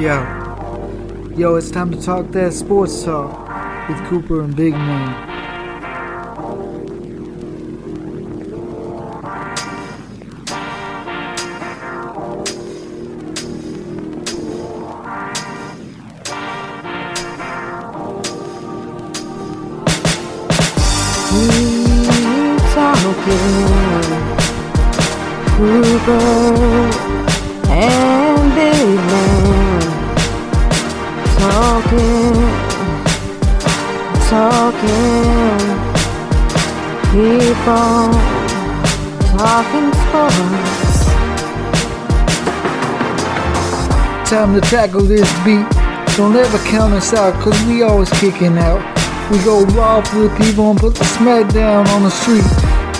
Yo. Yo, it's time to talk that sports talk with Cooper and Big Man. Time to tackle this beat. Don't ever count us out, cause we always kicking out. We go raw for the people and put the smack down on the street.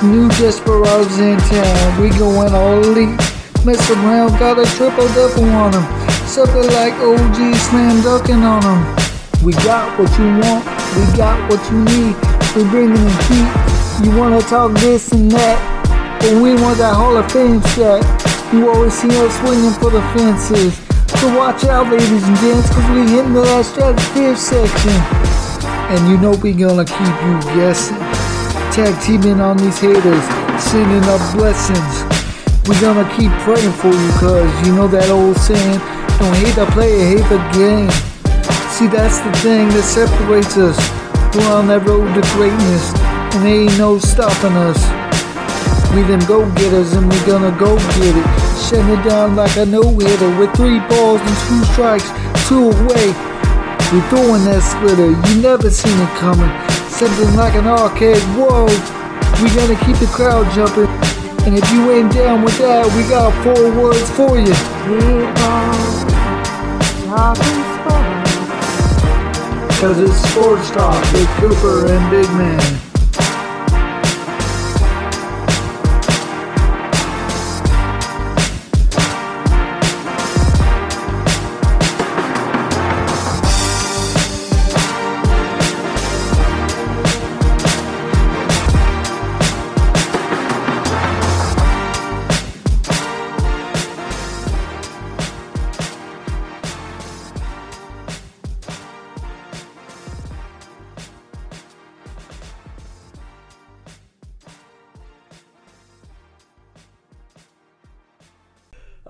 New desperados in town, we going all elite. Mess around, got a triple double on them. Something like OG slam dunking on them. We got what you want, we got what you need. We bringing the heat. You wanna talk this and that, but we want that Hall of Fame shot. You always see us swinging for the fences. So watch out, ladies and gents, cause we hitting the last stratosphere section. And you know we gonna keep you guessing. Tag teaming on these haters, sending up blessings. We gonna keep praying for you, cause you know that old saying, don't hate the player, hate the game. See, that's the thing that separates us. We're on that road to greatness, and there ain't no stopping us. We them go-getters, and we gonna go get it. Shutting it down like a no-hitter with three balls and two strikes, two away. We're throwing that splitter, you never seen it coming. Something like an arcade, whoa. We gotta keep the crowd jumping. And if you ain't down with that, we got four words for you. Keep on talking sports. Cause it's sports talk with Cooper and Big Man.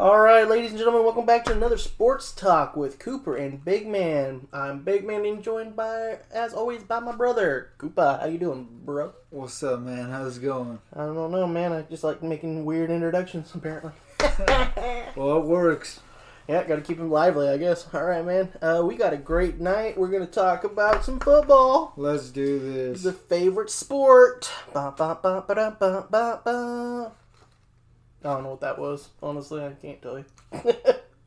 All right, ladies and gentlemen, welcome back to another sports talk with Cooper and Big Man. I'm Big Man, and joined by, as always, by my brother Cooper. How you doing, bro? What's up, man? How's it going? I don't know, man. I just like making weird introductions, apparently. Well, it works. Yeah, got to keep them lively, I guess. All right, man. Uh, we got a great night. We're gonna talk about some football, Let's do this. the favorite sport. Ba, ba, ba, ba, ba, ba, ba. I don't know what that was. Honestly, I can't tell you.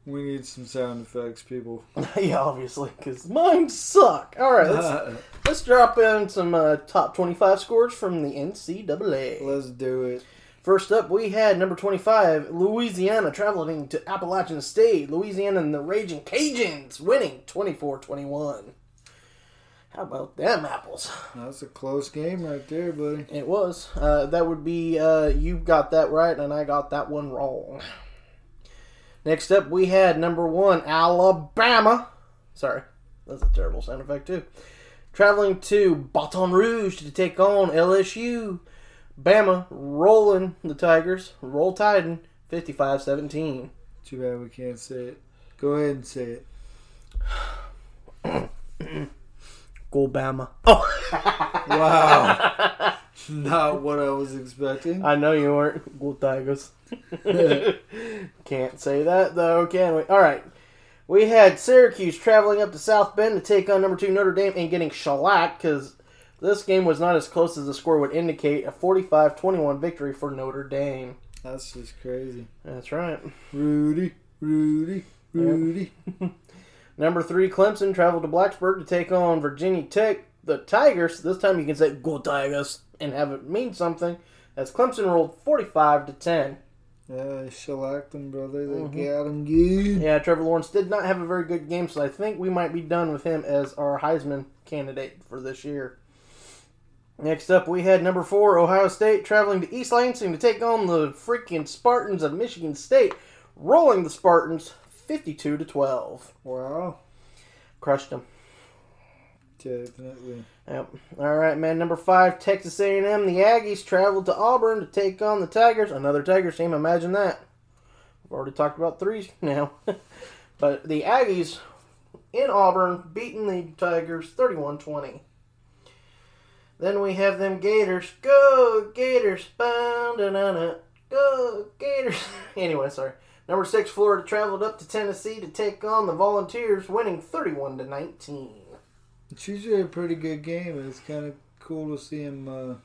We need some sound effects, people. yeah, obviously, because mine suck. All right, let's, let's drop in some uh, top 25 scores from the NCAA. Let's do it. First up, we had number 25, Louisiana, traveling to Appalachian State. Louisiana and the Raging Cajuns winning 24 21. How about them apples? That's a close game right there, buddy. It was. Uh, that would be, uh, you got that right, and I got that one wrong. Next up, we had number one, Alabama. Sorry, that's a terrible sound effect, too. Traveling to Baton Rouge to take on LSU. Bama rolling the Tigers. Roll Tide 55 17. Too bad we can't say it. Go ahead and say it. Go Bama. Oh, Wow. Not what I was expecting. I know you weren't. Go Tigers. Can't say that though, can we? All right. We had Syracuse traveling up to South Bend to take on number two Notre Dame and getting shellacked because this game was not as close as the score would indicate. A 45-21 victory for Notre Dame. That's just crazy. That's right. Rudy, Rudy. Rudy. Number three, Clemson traveled to Blacksburg to take on Virginia Tech. The Tigers. This time you can say "Go Tigers" and have it mean something. As Clemson rolled forty-five to ten. Yeah, they shellacked them, brother. They Mhm. got him good. Yeah, Trevor Lawrence did not have a very good game, so I think we might be done with him as our Heisman candidate for this year. Next up, we had number four, Ohio State, traveling to East Lansing to take on the freaking Spartans of Michigan State, rolling the Spartans 52 to 12. Wow. Crushed them. Definitely. Yep. All right, man. Number five, Texas A&M. The Aggies traveled to Auburn to take on the Tigers. Another Tigers team. Imagine that. We've already talked about threes now. but the Aggies in Auburn beating the Tigers 31-20. Then we have them Gators. Go Gators! Ba-da-da-da. Go Gators! anyway, sorry. Number six, Florida traveled up to Tennessee to take on the Volunteers, winning 31 to 19. It's usually a pretty good game. and It's kind of cool to see him uh,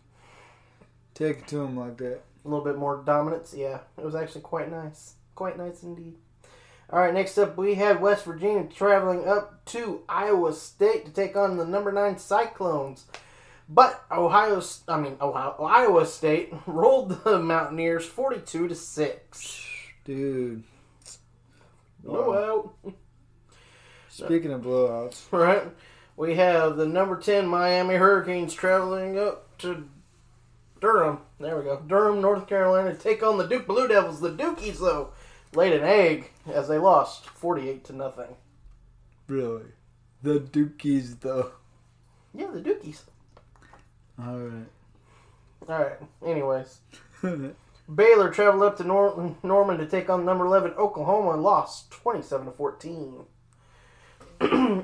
take it to him like that. a little bit more dominance. Yeah, it was actually quite nice. Quite nice indeed. All right, next up we have West Virginia traveling up to Iowa State to take on the number nine Cyclones. But Ohio, I mean Ohio, Iowa State rolled the Mountaineers forty-two to six. Dude. Blowout. Speaking of blowouts, Right. we have the number ten Miami Hurricanes traveling up to Durham. There we go, Durham, North Carolina, take on the Duke Blue Devils. The Dukies though laid an egg as they lost forty-eight to nothing. really. The Dukies, though. Yeah, the Dukies. Alright. All right. Anyways, Baylor traveled up to Nor- Norman to take on number eleven Oklahoma and lost twenty-seven to fourteen.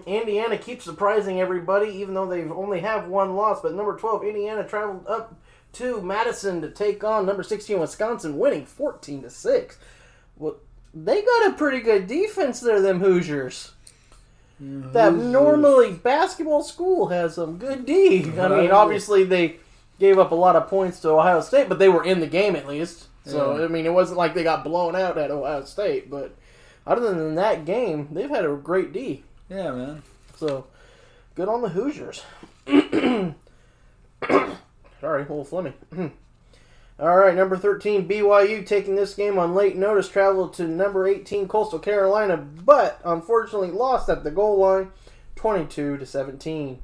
Indiana keeps surprising everybody, even though they've only have one loss. But number twelve Indiana traveled up to Madison to take on number sixteen Wisconsin, winning fourteen to six. Well, they got a pretty good defense there, them Hoosiers. That normally basketball school has some good D. I mean, obviously they gave up a lot of points to Ohio State, but they were in the game at least. So Yeah. I mean, it wasn't like they got blown out at Ohio State. But other than that game, they've had a great D. Yeah, man. So good on the Hoosiers. Sorry, a little phlegmy. All right, number 13, BYU taking this game on late notice, traveled to number 18, Coastal Carolina, but unfortunately lost at the goal line 22 to 17.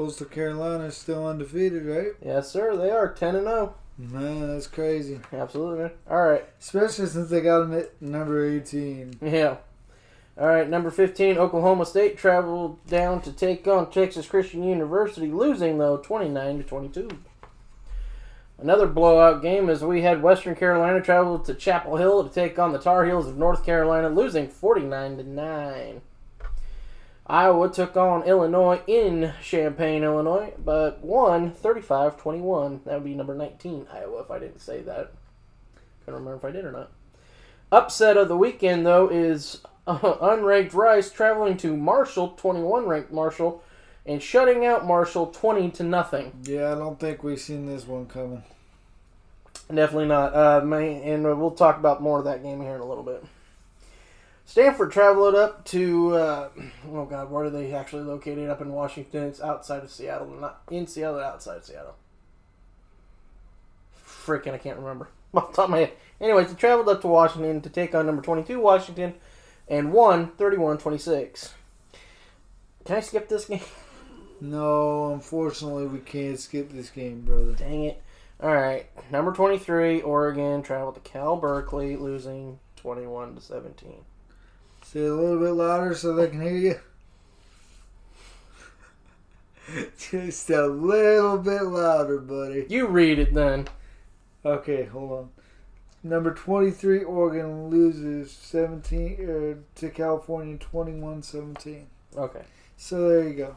Coastal Carolina is still undefeated, right? Yes, sir, they are 10 and 0. Man, that's crazy. Absolutely, man. All right. Especially since they got him at number 18. Yeah. All right, number 15, Oklahoma State traveled down to take on Texas Christian University, losing though 29 to 22. Another blowout game as we had Western Carolina travel to Chapel Hill to take on the Tar Heels of North Carolina, losing 49 to 9. Iowa took on Illinois in Champaign, Illinois, but won 35-21. That would be number 19, Iowa, if I didn't say that. Couldn't remember if I did or not. Upset of the weekend, though, is uh, unranked Rice traveling to Marshall, 21 ranked Marshall, and shutting out Marshall 20 to nothing. Yeah, I don't think we've seen this one coming. Definitely not. Uh, and we'll talk about more of that game here in a little bit. Stanford traveled up to, uh, oh God, where are they actually located? Up in Washington. It's outside of Seattle. Not in Seattle, outside of Seattle. Freaking, I can't remember. Off the top of my head. Anyways, they traveled up to Washington to take on number 22 Washington and won 31 26. Can I skip this game? No, unfortunately, we can't skip this game, brother. Dang it. All right. Number 23, Oregon traveled to Cal Berkeley, losing 21 to 17. Say it a little bit louder so they can hear you. Just a little bit louder, buddy. You read it then. Okay, hold on. Number 23, Oregon loses 17 er, to California 21 17. Okay. So there you go.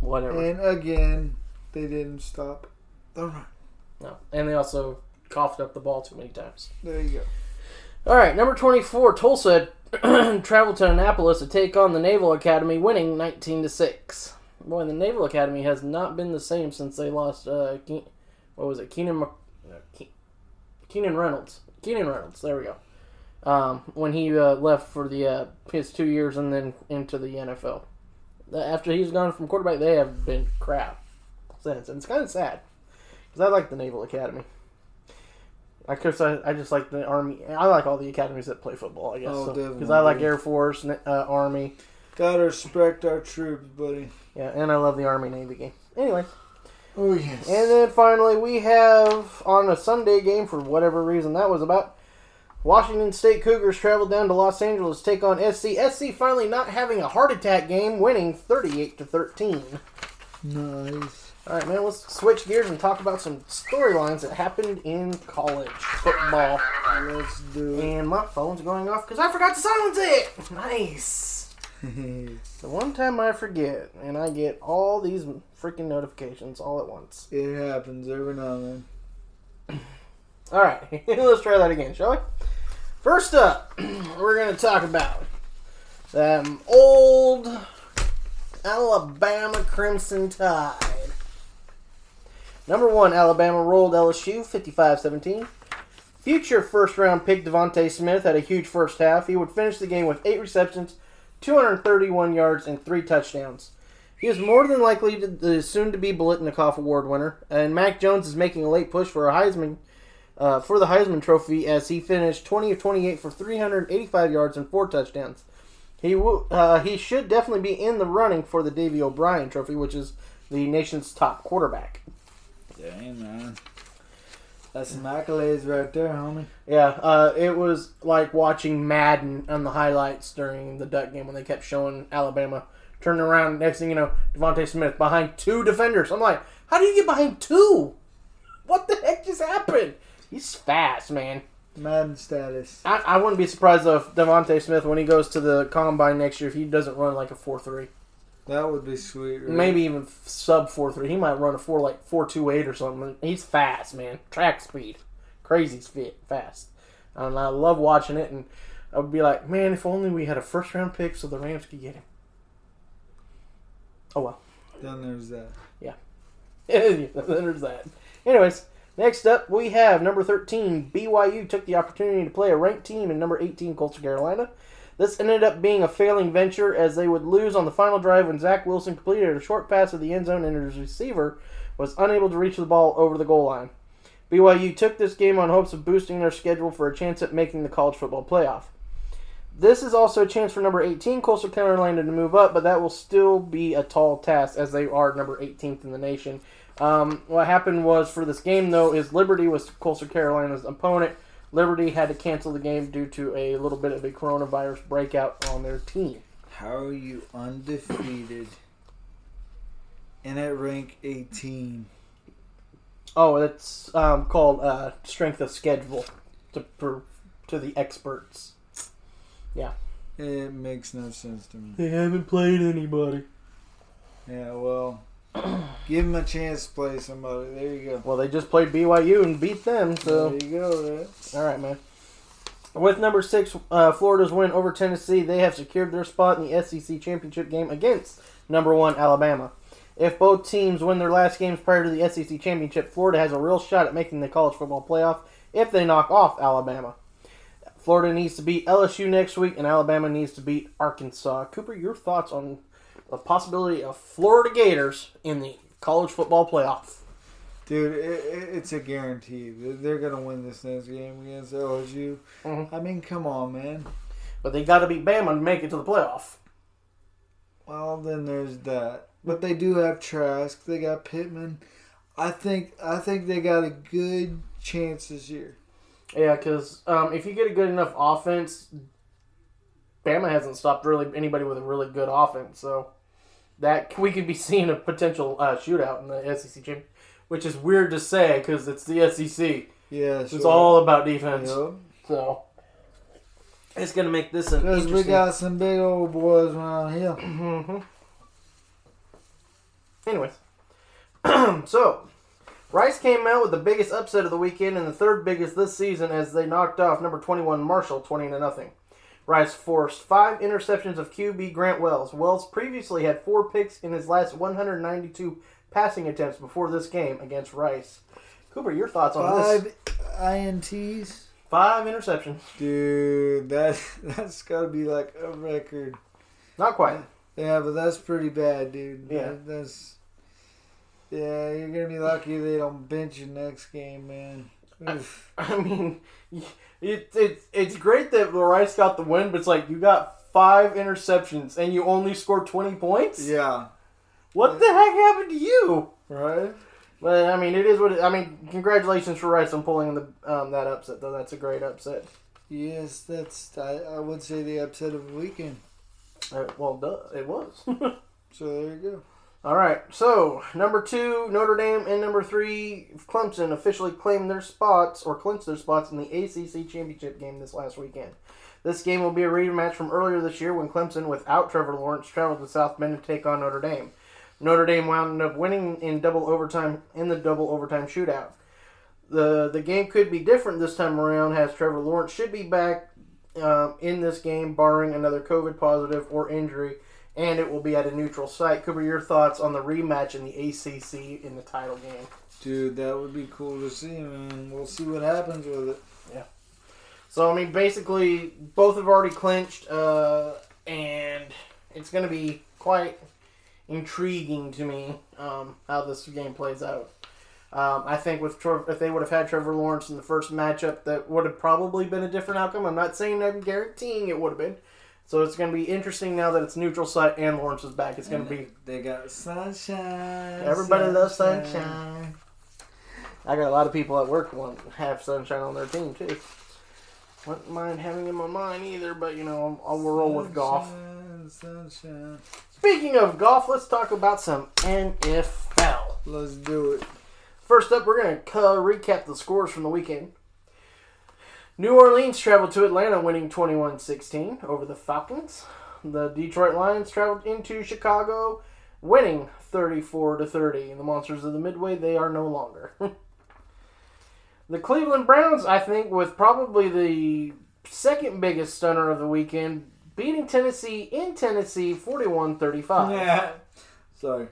Whatever. And again, they didn't stop the run. no. And they also coughed up the ball too many times. There you go. All right. Number 24, Tulsa traveled to Annapolis to take on the Naval Academy, winning 19 to 6. Boy, the Naval Academy has not been the same since they lost, uh, Ke- what was it? Keenan, uh, Ke- Keenan Reynolds. Keenan Reynolds. There we go. um, when he uh, left for the uh, his two years and then into the NFL. After he's gone from quarterback, they have been crap since, and it's kind of sad because I like the Naval Academy. I guess I, I just like the Army. I like all the academies that play football. I guess Oh, because. I like Air Force, uh, Army, Gotta respect our troops, buddy. yeah, and I love the Army Navy game. Anyway, Oh yes. And then finally, we have on a Sunday game for whatever reason that was about. Washington State Cougars traveled down to Los Angeles to take on SC. SC finally not having a heart attack game, winning 38 to 13. nice. All right, man, let's switch gears and talk about some storylines that happened in college football. Let's do it. And my phone's going off because I forgot to silence it. Nice. The one time I forget, and I get all these freaking notifications all at once. it happens every now and then. All right, let's try that again, shall we? First up, we're going to talk about them old Alabama Crimson Tide. Number one, Alabama rolled LSU 55 17. Future first round pick DeVonta Smith had a huge first half. He would finish the game with eight receptions, 231 yards, and three touchdowns. He is more than likely the soon to be Biletnikoff Award winner, and Mac Jones is making a late push for a Heisman uh, for the Heisman Trophy as he finished 20 of 28 for 385 yards and four touchdowns. He will, uh, he should definitely be in the running for the Davy O'Brien Trophy, which is the nation's top quarterback. Dang man. That's some accolades right there, homie. Yeah, uh, it was like watching Madden on the highlights during the Duck game when they kept showing Alabama turning around. Next thing you know, DeVonta Smith behind two defenders. I'm like, how do you get behind two? What the heck just happened? He's fast, man. Madden status. I, I wouldn't be surprised though if DeVonta Smith, when he goes to the combine next year, if he doesn't run like a four three, That would be sweet. Right? maybe even sub four three. He might run a four like four two eight or something. He's fast, man. Track speed, crazy fit, fast. And I love watching it. And I would be like, man, if only we had a first round pick so the Rams could get him. Oh well. Then there's that. Yeah. then there's that. Anyways, next up we have number 13, BYU took the opportunity to play a ranked team in number 18, Coastal Carolina. This ended up being a failing venture as they would lose on the final drive when Zach Wilson completed a short pass to the end zone and his receiver was unable to reach the ball over the goal line. BYU took this game on hopes of boosting their schedule for a chance at making the college football playoff. This is also a chance for number 18, Coastal Carolina, to move up, but that will still be a tall task as they are number 18th in the nation. Um, what happened was for this game, though, is Liberty was Coastal Carolina's opponent. Liberty had to cancel the game due to a little bit of a coronavirus breakout on their team. How are you undefeated and at rank 18? Oh, it's um, called uh, strength of schedule to per, to the experts. Yeah. It makes no sense to me. They haven't played anybody. Yeah, well, give him a chance to play somebody. There you go. Well, they just played BYU and beat them, so. there you go. Right? All right, man. With number six, uh, Florida's win over Tennessee, they have secured their spot in the SEC championship game against number one Alabama. If both teams win their last games prior to the SEC championship, Florida has a real shot at making the college football playoff if they knock off Alabama. Florida needs to beat LSU next week, and Alabama needs to beat Arkansas. Cooper, your thoughts on the possibility of Florida Gators in the college football playoff? Dude, it, it, it's a guarantee. They're, going to win this next game against LSU. Mhm. I mean, come on, man. But they got to beat Bama to make it to the playoff. Well, then there's that. But they do have Trask. They got Pittman. I think I think they got a good chance this year. Yeah, because um, if you get a good enough offense, Bama hasn't stopped really anybody with a really good offense. So that we could be seeing a potential uh, shootout in the SEC championship, which is weird to say because it's the SEC. Yeah, It's all about defense. Yep. So it's gonna make this an Because we got some big old boys around here. Mhm. Anyways, so Rice came out with the biggest upset of the weekend and the third biggest this season as they knocked off number 21 Marshall 20 to nothing. Rice forced five interceptions of QB Grant Wells. Wells previously had four picks in his last 192 passing attempts before this game against Rice. Cooper, your thoughts on this? Five INTs. Five interceptions. Dude, that that's gotta be like a record. Not quite. Yeah, but that's pretty bad, dude. Yeah. That- that's. Yeah, you're gonna be lucky they don't bench you next game, man. Oof. I mean, it, it, it's great that the Rice got the win, but it's like you got five interceptions and you only scored 20 points? yeah. What the heck happened to you? Right. But, I mean, it is what it, I mean, congratulations for Rice on pulling the um, that upset, though. That's a great upset. Yes, that's. I, I would say the upset of the weekend. Uh, well, duh, it was. So there you go. All right, so number two, Notre Dame, and number three, Clemson officially claimed their spots or clinched their spots in the ACC championship game this last weekend. This game will be a rematch from earlier this year when Clemson, without Trevor Lawrence, traveled to South Bend to take on Notre Dame. Notre Dame wound up winning in double overtime in the double overtime shootout. the The game could be different this time around, as Trevor Lawrence should be back um, in this game, barring another COVID positive or injury and it will be at a neutral site. Cooper, your thoughts on the rematch in the ACC in the title game? Dude, that would be cool to see, man. We'll see what happens with it. Yeah. So I mean, basically, both have already clinched, uh, and it's going to be quite intriguing to me um, how this game plays out. Um, I think with Trev- if they would have had Trevor Lawrence in the first matchup, that would have probably been a different outcome. I'm not saying I'm guaranteeing it would have been. So it's going to be interesting now that it's neutral site and Lawrence is back. It's going to be They got sunshine. Everybody loves sunshine. I got a lot of people at work want have sunshine on their team too. Wouldn't mind having him on mine either, but you know I'll, I'll roll with golf. Sunshine, Sunshine. Speaking of golf, let's talk about some NFL. Let's do it. First up, we're going to uh, recap the scores from the weekend. New Orleans traveled to Atlanta, winning 21 16 over the Falcons. The Detroit Lions traveled into Chicago, winning 34 to 30. And the Monsters of the Midway, they are no longer. the Cleveland Browns, I think, with probably the second biggest stunner of the weekend, beating Tennessee in Tennessee 41 35. Yeah. Sorry.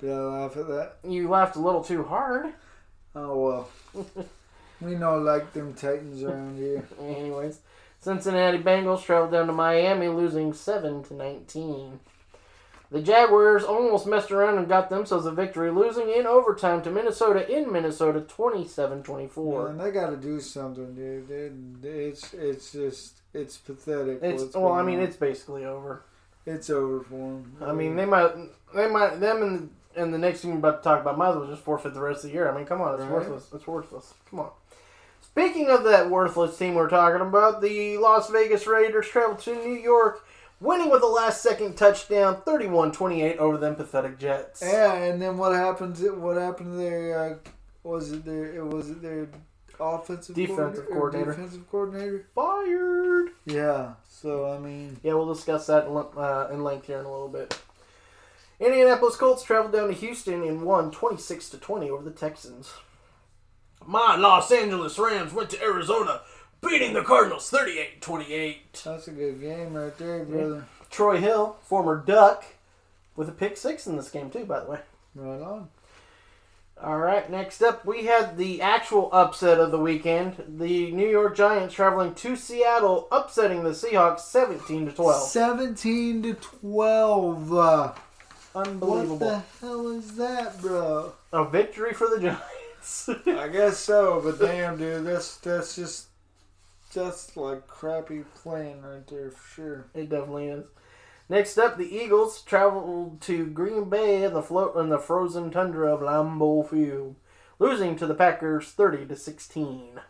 Did I laugh at that? You laughed a little too hard. Oh well. we know like them Titans around here. Anyways, Cincinnati Bengals traveled down to Miami, losing seven to nineteen. The Jaguars almost messed around and got themselves a victory, losing in overtime to Minnesota in Minnesota 27-24. Man, they got to do something, dude. They- It's it's just it's pathetic. It's well, I mean, on. it's basically over. it's over for them. I mean, they might, they might, them and and the next thing we're about to talk about might as well just forfeit the rest of the year. I mean, come on, it's Right. worthless. It's worthless. Come on. Speaking of that worthless team we're talking about, the Las Vegas Raiders traveled to New York, winning with a last-second touchdown, 31-28 over them pathetic Jets. Yeah, and then what happened? To, what happened to their? Uh, was it their? It was it their offensive Defensive coordinator- or coordinator. Defensive coordinator. Fired. Yeah. So I mean, Yeah, we'll discuss that in, uh, in length here in a little bit. Indianapolis Colts traveled down to Houston and won 26 to 20 over the Texans. My Los Angeles Rams went to Arizona, beating the Cardinals 38-28. that's a good game right there, brother. Troy Hill, former Duck, with a pick six in this game too, by the way. Right on. All right, next up we had the actual upset of the weekend. The New York Giants traveling to Seattle, upsetting the Seahawks 17 to 12. Seventeen to twelve. Uh, Unbelievable. what the hell is that, bro? A victory for the Giants. I guess so, but damn, dude, that's that's just that's like crappy playing right there for sure. It definitely is. Next up, the Eagles traveled to Green Bay in the float in the frozen tundra of Lambeau Field, losing to the Packers thirty to sixteen.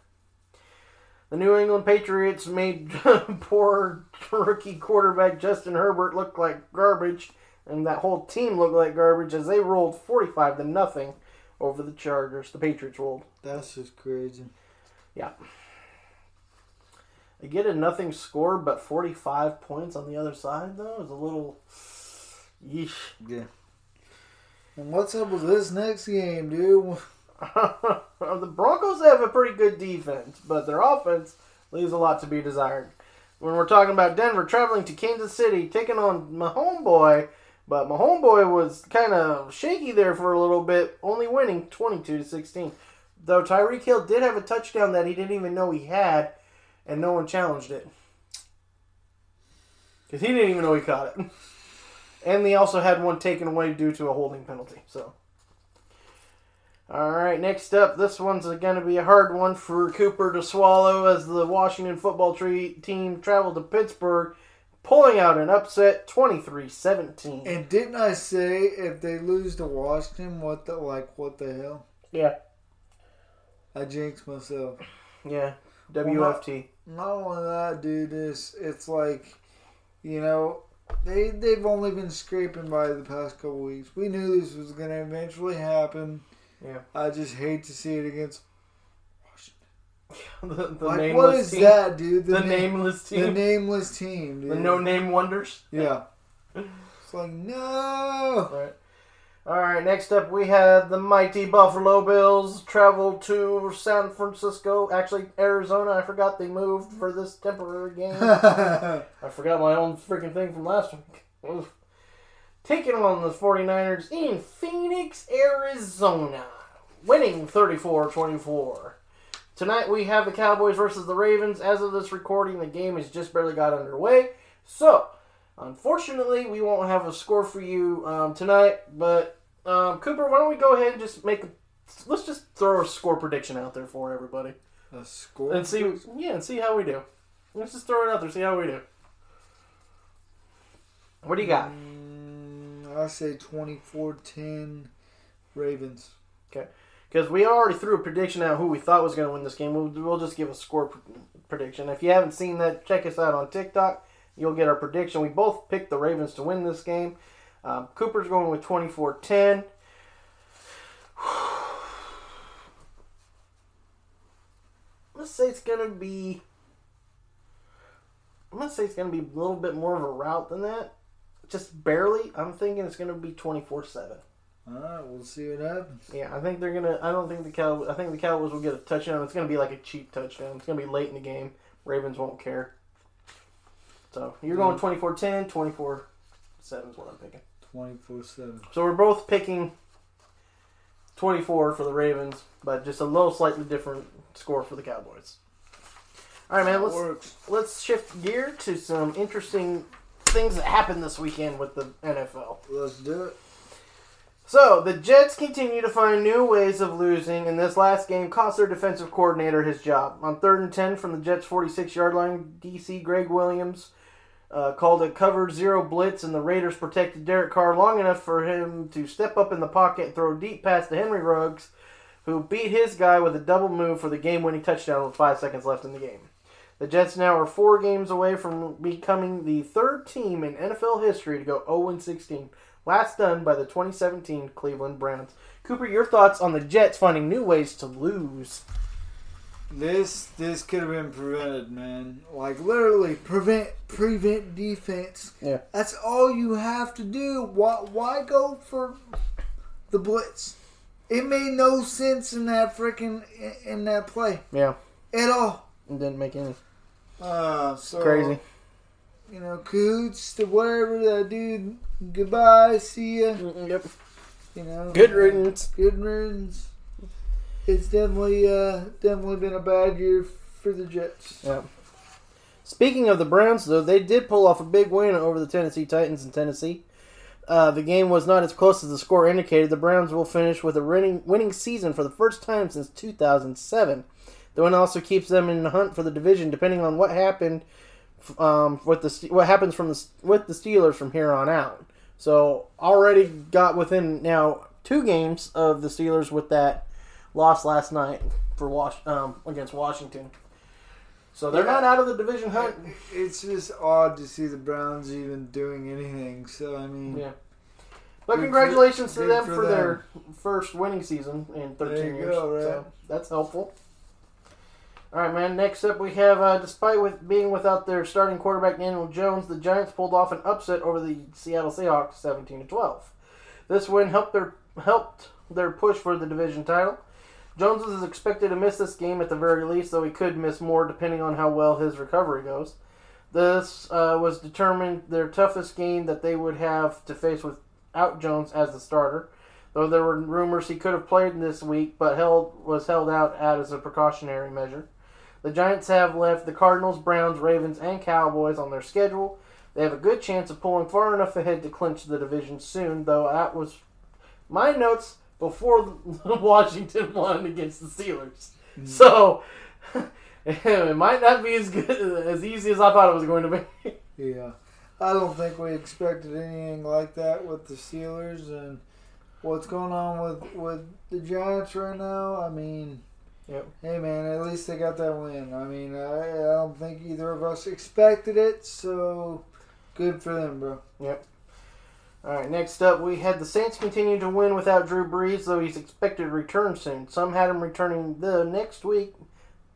The New England Patriots made poor rookie quarterback Justin Herbert look like garbage, and that whole team looked like garbage as they rolled forty-five to nothing over the Chargers. The Patriots rolled. That's just crazy. Yeah. They get a nothing score, but 45 points on the other side, though, is a little. Yeesh. Yeah. And what's up with this next game, dude? the Broncos have a pretty good defense, but their offense leaves a lot to be desired. When we're talking about Denver traveling to Kansas City, taking on my homeboy, but my homeboy was kind of shaky there for a little bit, only winning 22 to 16. Though Tyreek Hill did have a touchdown that he didn't even know he had, and no one challenged it. Because he didn't even know he caught it. And they also had one taken away due to a holding penalty. So, all right, next up, this one's going to be a hard one for Cooper to swallow as the Washington football tree team traveled to Pittsburgh, pulling out an upset 23-17. And didn't I say if they lose to Washington, what the like what the hell? Yeah, I jinxed myself. yeah, WFT. Not only that, dude, this it's like, you know, they they've only been scraping by the past couple weeks. We knew this was gonna eventually happen. Yeah. I just hate to see it against. the the Like, what is team. that, dude? The na- nameless team. The nameless team, dude. The no name wonders. Yeah. It's like no. Alright. Alright, next up we had the mighty Buffalo Bills travel to San Francisco. Actually, Arizona. I forgot they moved for this temporary game. I forgot my own freaking thing from last week. Oof. Taking on the 49ers in Phoenix, Arizona. Winning 34 24. Tonight we have the Cowboys versus the Ravens. As of this recording, the game has just barely got underway. So, unfortunately, we won't have a score for you um, tonight. But, um, Cooper, why don't we go ahead and just make a. Let's just throw a score prediction out there for everybody. A score. And see, yeah, and see how we do. Let's just throw it out there, see how we do. What do you got? Mm, I say 24-10 Ravens. Because we already threw a prediction out who we thought was going to win this game. We'll, we'll just give a score pr- prediction. If you haven't seen that, check us out on TikTok. You'll get our prediction. We both picked the Ravens to win this game. Um, Cooper's going with 24 10. Let's say it's going to be. I'm going to say it's going to be a little bit more of a route than that. Just barely. I'm thinking it's going to be 24 7. All right, we'll see what happens. Yeah, I think they're gonna. I don't think the Cowboys. I think the Cowboys will get a touchdown. It's gonna be like a cheap touchdown. It's gonna be late in the game. Ravens won't care. So you're going mm. 24-10, 24-7 is what I'm picking. 24-7. So we're both picking 24 for the Ravens, but just a little slightly different score for the Cowboys. All right, man. Let's Works. let's shift gear to some interesting things that happened this weekend with the NFL. Let's do it. So, the Jets continue to find new ways of losing, and this last game cost their defensive coordinator his job. On third and 10 from the Jets' 46 yard line, DC Gregg Williams uh, called a covered zero blitz, and the Raiders protected Derek Carr long enough for him to step up in the pocket and throw deep past to Henry Ruggs, who beat his guy with a double move for the game winning touchdown with five seconds left in the game. The Jets now are four games away from becoming the third team in NFL history to go 0 16 last done by the 2017 Cleveland Browns. Cooper, your thoughts on the Jets finding new ways to lose? This this could have been prevented, man. Like literally prevent prevent defense. Yeah. That's all you have to do. Why why go for the blitz? It made no sense in that freaking in that play Yeah, at all. it didn't make any Uh, so crazy. You know, Coots to whatever that dude. Goodbye, see ya. Yep. You know, Good riddance. Good riddance. It's definitely uh definitely been a bad year for the Jets. Yeah. Speaking of the Browns, though, they did pull off a big win over the Tennessee Titans in Tennessee. Uh, the game was not as close as the score indicated. The Browns will finish with a winning, winning season for the first time since 2007. The win also keeps them in the hunt for the division, depending on what happened um, with the what happens from the with the Steelers from here on out. So already got within now two games of the Steelers with that loss last night for Wash um, against Washington. So they're Yeah. not out of the division hunt. It's just odd to see the Browns even doing anything. So I mean, Yeah. But congratulations for- to them for for, their first winning season in 13 There you years. go, right. So that's helpful. All right, man. Next up, we have, uh, despite with being without their starting quarterback Daniel Jones, the Giants pulled off an upset over the Seattle Seahawks, 17 to 12. This win helped their helped their push for the division title. Jones is expected to miss this game at the very least, though he could miss more depending on how well his recovery goes. This uh, was determined their toughest game that they would have to face without Jones as the starter. Though there were rumors he could have played this week, but held was held out as a precautionary measure. The Giants have left the Cardinals, Browns, Ravens, and Cowboys on their schedule. They have a good chance of pulling far enough ahead to clinch the division soon, though that was my notes before Washington won against the Steelers. Mm-hmm. So it might not be as good as easy as I thought it was going to be. Yeah. I don't think we expected anything like that with the Steelers and what's going on with, with the Giants right now. I mean, Yep. hey man, at least they got that win. I mean, I, I don't think either of us expected it, so good for them, bro. Yep. All right, next up, we had the Saints continue to win without Drew Brees, though he's expected to return soon. Some had him returning the next week,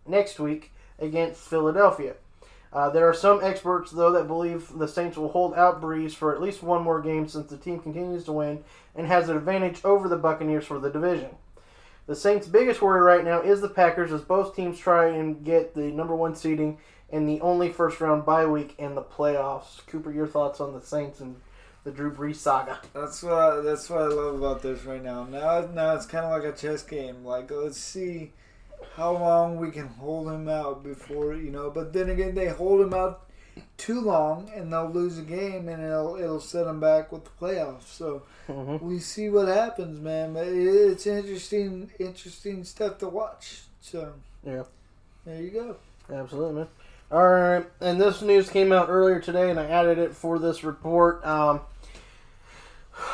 next week against Philadelphia. Uh, there are some experts, though, that believe the Saints will hold out Brees for at least one more game since the team continues to win and has an advantage over the Buccaneers for the division. The Saints' biggest worry right now is the Packers, as both teams try and get the number one seeding and the only first round bye week in the playoffs. Cooper, your thoughts on the Saints and the Drew Brees saga? That's what I, that's what I love about this right now. Now now it's kind of like a chess game. Like let's see how long we can hold him out before you know. But then again, they hold him out too long and they'll lose a game and it'll it'll set them back with the playoffs. So Mm-hmm. we see what happens, man. But it's interesting interesting stuff to watch. So Yeah. there you go. Absolutely, man. All right, and this news came out earlier today, and I added it for this report. Um,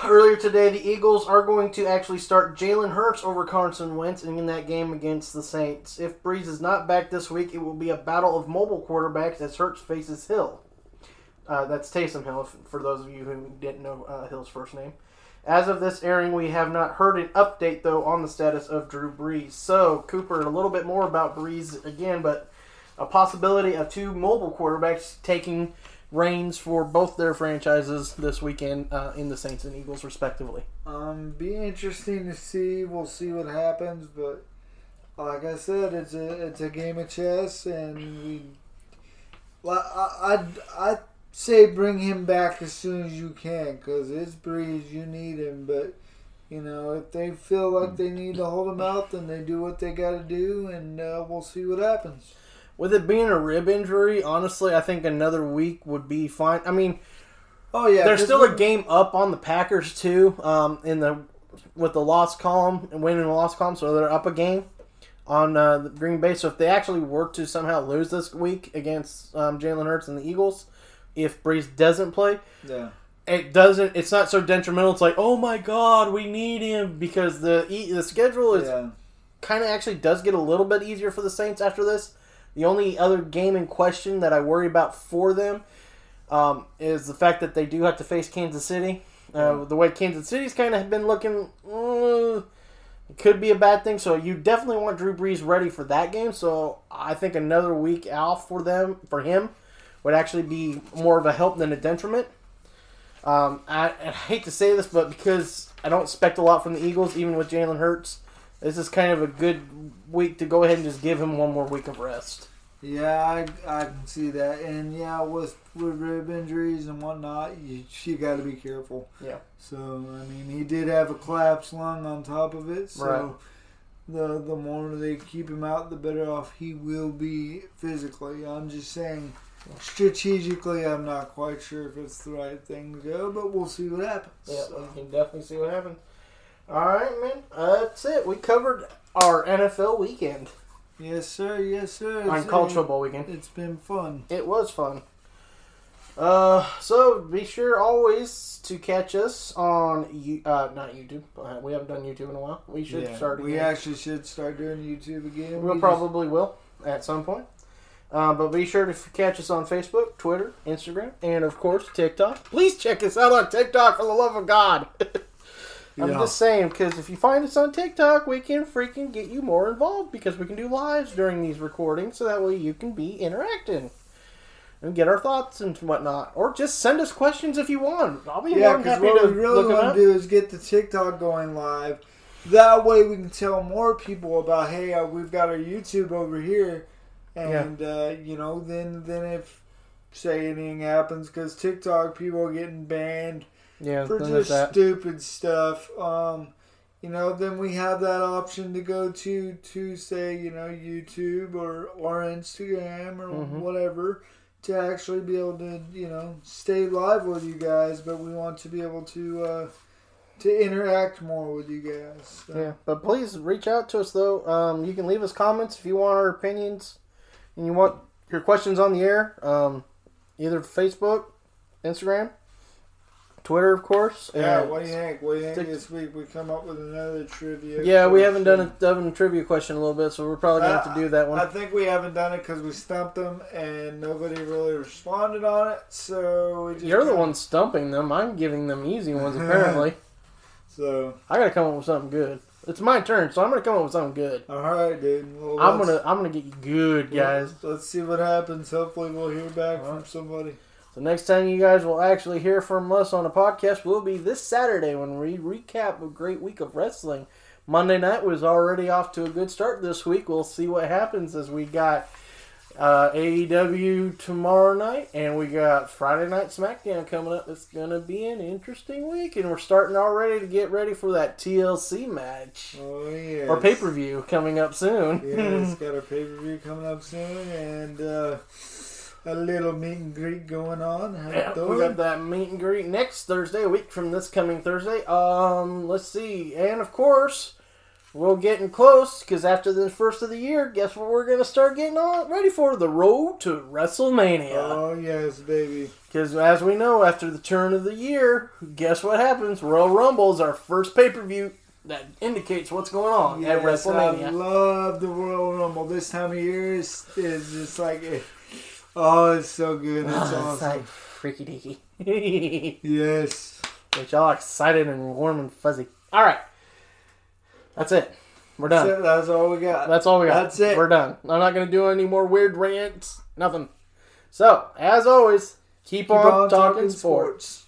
earlier today, the Eagles are going to actually start Jalen Hurts over Carson Wentz in that game against the Saints. If Brees is not back this week, it will be a battle of mobile quarterbacks as Hurts faces Hill. Uh, that's Taysom Hill, for those of you who didn't know uh, Hill's first name. As of this airing, we have not heard an update, though, on the status of Drew Brees. So, Cooper, a little bit more about Brees again, but a possibility of two mobile quarterbacks taking reins for both their franchises this weekend uh, in the Saints and Eagles, respectively. Um, be interesting to see. We'll see what happens, but like I said, it's a it's a game of chess, and we. Well, I I'd, I'd say bring him back as soon as you can, cause it's Brees. You need him, but you know if they feel like they need to hold him out, then they do what they got to do, and uh, we'll see what happens. With it being a rib injury, honestly, I think another week would be fine. I mean, Oh yeah, there's still a game up on the Packers too, um, in the with the loss column and winning the loss column, so they're up a game on uh, the Green Bay. So if they actually were to somehow lose this week against um, Jalen Hurts and the Eagles, if Brees doesn't play, Yeah, it doesn't. It's not so detrimental. It's like, oh my god, we need him because the the schedule is yeah. kind of actually does get a little bit easier for the Saints after this. The only other game in question that I worry about for them um, is the fact that they do have to face Kansas City. Uh, the way Kansas City's kind of been looking, uh, it could be a bad thing. So you definitely want Drew Brees ready for that game. So I think another week off for them, for him, would actually be more of a help than a detriment. Um, I, I hate to say this, but because I don't expect a lot from the Eagles, even with Jalen Hurts, this is kind of a good week to go ahead and just give him one more week of rest. Yeah, I, I can see that, and yeah, with with rib injuries and whatnot, you you got to be careful. Yeah. So I mean, he did have a collapsed lung on top of it, so Right. the the more they keep him out, the better off he will be physically. I'm just saying, strategically, I'm not quite sure if it's the right thing to go, but we'll see what happens. Yeah, So, we can definitely see what happens. All right, man. Uh, that's it. We covered our NFL weekend yes, sir. Yes, sir. on It's- college football weekend. It's been fun. It was fun. Uh, so be sure always to catch us on you. Uh, not YouTube. We haven't done YouTube in a while. We should Yeah, start. we actually should start doing YouTube again. We'll We probably will at some point. Uh, but be sure to catch us on Facebook, Twitter, Instagram, and of course TikTok. Please check us out on TikTok for the love of God. I'm Yeah. just saying because if you find us on TikTok, we can freaking get you more involved because we can do lives during these recordings, so that way you can be interacting and get our thoughts and whatnot, or just send us questions if you want. I'll be Yeah, because what to we really want to do is get the TikTok going live. That way, we can tell more people about, hey, uh, we've got our YouTube over here, and uh, you know, then then if say anything happens, because TikTok people are getting banned Yeah, for just that. stupid stuff. Um, you know, then we have that option to go to to say, you know, YouTube or or Instagram or Mhm. whatever to actually be able to, you know, stay live with you guys, but we want to be able to uh to interact more with you guys. So, Yeah, but please reach out to us though. Um, you can leave us comments if you want our opinions and you want your questions on the air. Um, either Facebook, Instagram, Twitter, of course. Yeah, what do you think? What do you think Stick- this week we come up with another trivia? yeah, we haven't done a, done a trivia question in a little bit, so we're probably going to have to do that one. I think we haven't done it because we stumped them and nobody really responded on it. So we just You're the kinda- one stumping them. I'm giving them easy ones, apparently. So I got to come up with something good. It's my turn, so I'm going to come up with something good. all right, dude. Well, I'm let's- gonna I'm gonna get you good, guys. Let's see what happens. Hopefully, we'll hear back from somebody. The next time you guys will actually hear from us on a podcast will be this Saturday when we recap a great week of wrestling. Monday night was already off to a good start this week. We'll see what happens as we got uh, AEW tomorrow night and we got Friday night SmackDown coming up. It's gonna be an interesting week, and we're starting already to get ready for that TLC match Oh yeah. or pay per view coming up soon. Yeah, it's got a pay per view coming up soon, and uh, a little meet and greet going on. Yeah, we got that meet and greet next Thursday, a week from this coming Thursday. Um, let's see, and of course, we're getting close because after the first of the year, guess what we're gonna start getting on ready for the road to WrestleMania. Oh yes, baby. Because as we know, after the turn of the year, guess what happens? Royal Rumble is our first pay per view that indicates what's going on at Yes, I WrestleMania. love the Royal Rumble. This time of year is, is just like, eh, oh, it's so good. Oh, it's Oh, awesome. like freaky deaky. Yes. Get y'all excited and warm and fuzzy. All right, that's it. We're done. That's, it. That's all we got. That's all we got. That's it. We're done. I'm not gonna do any more weird rants. Nothing. So, as always, keep, Keep on, talking, sports.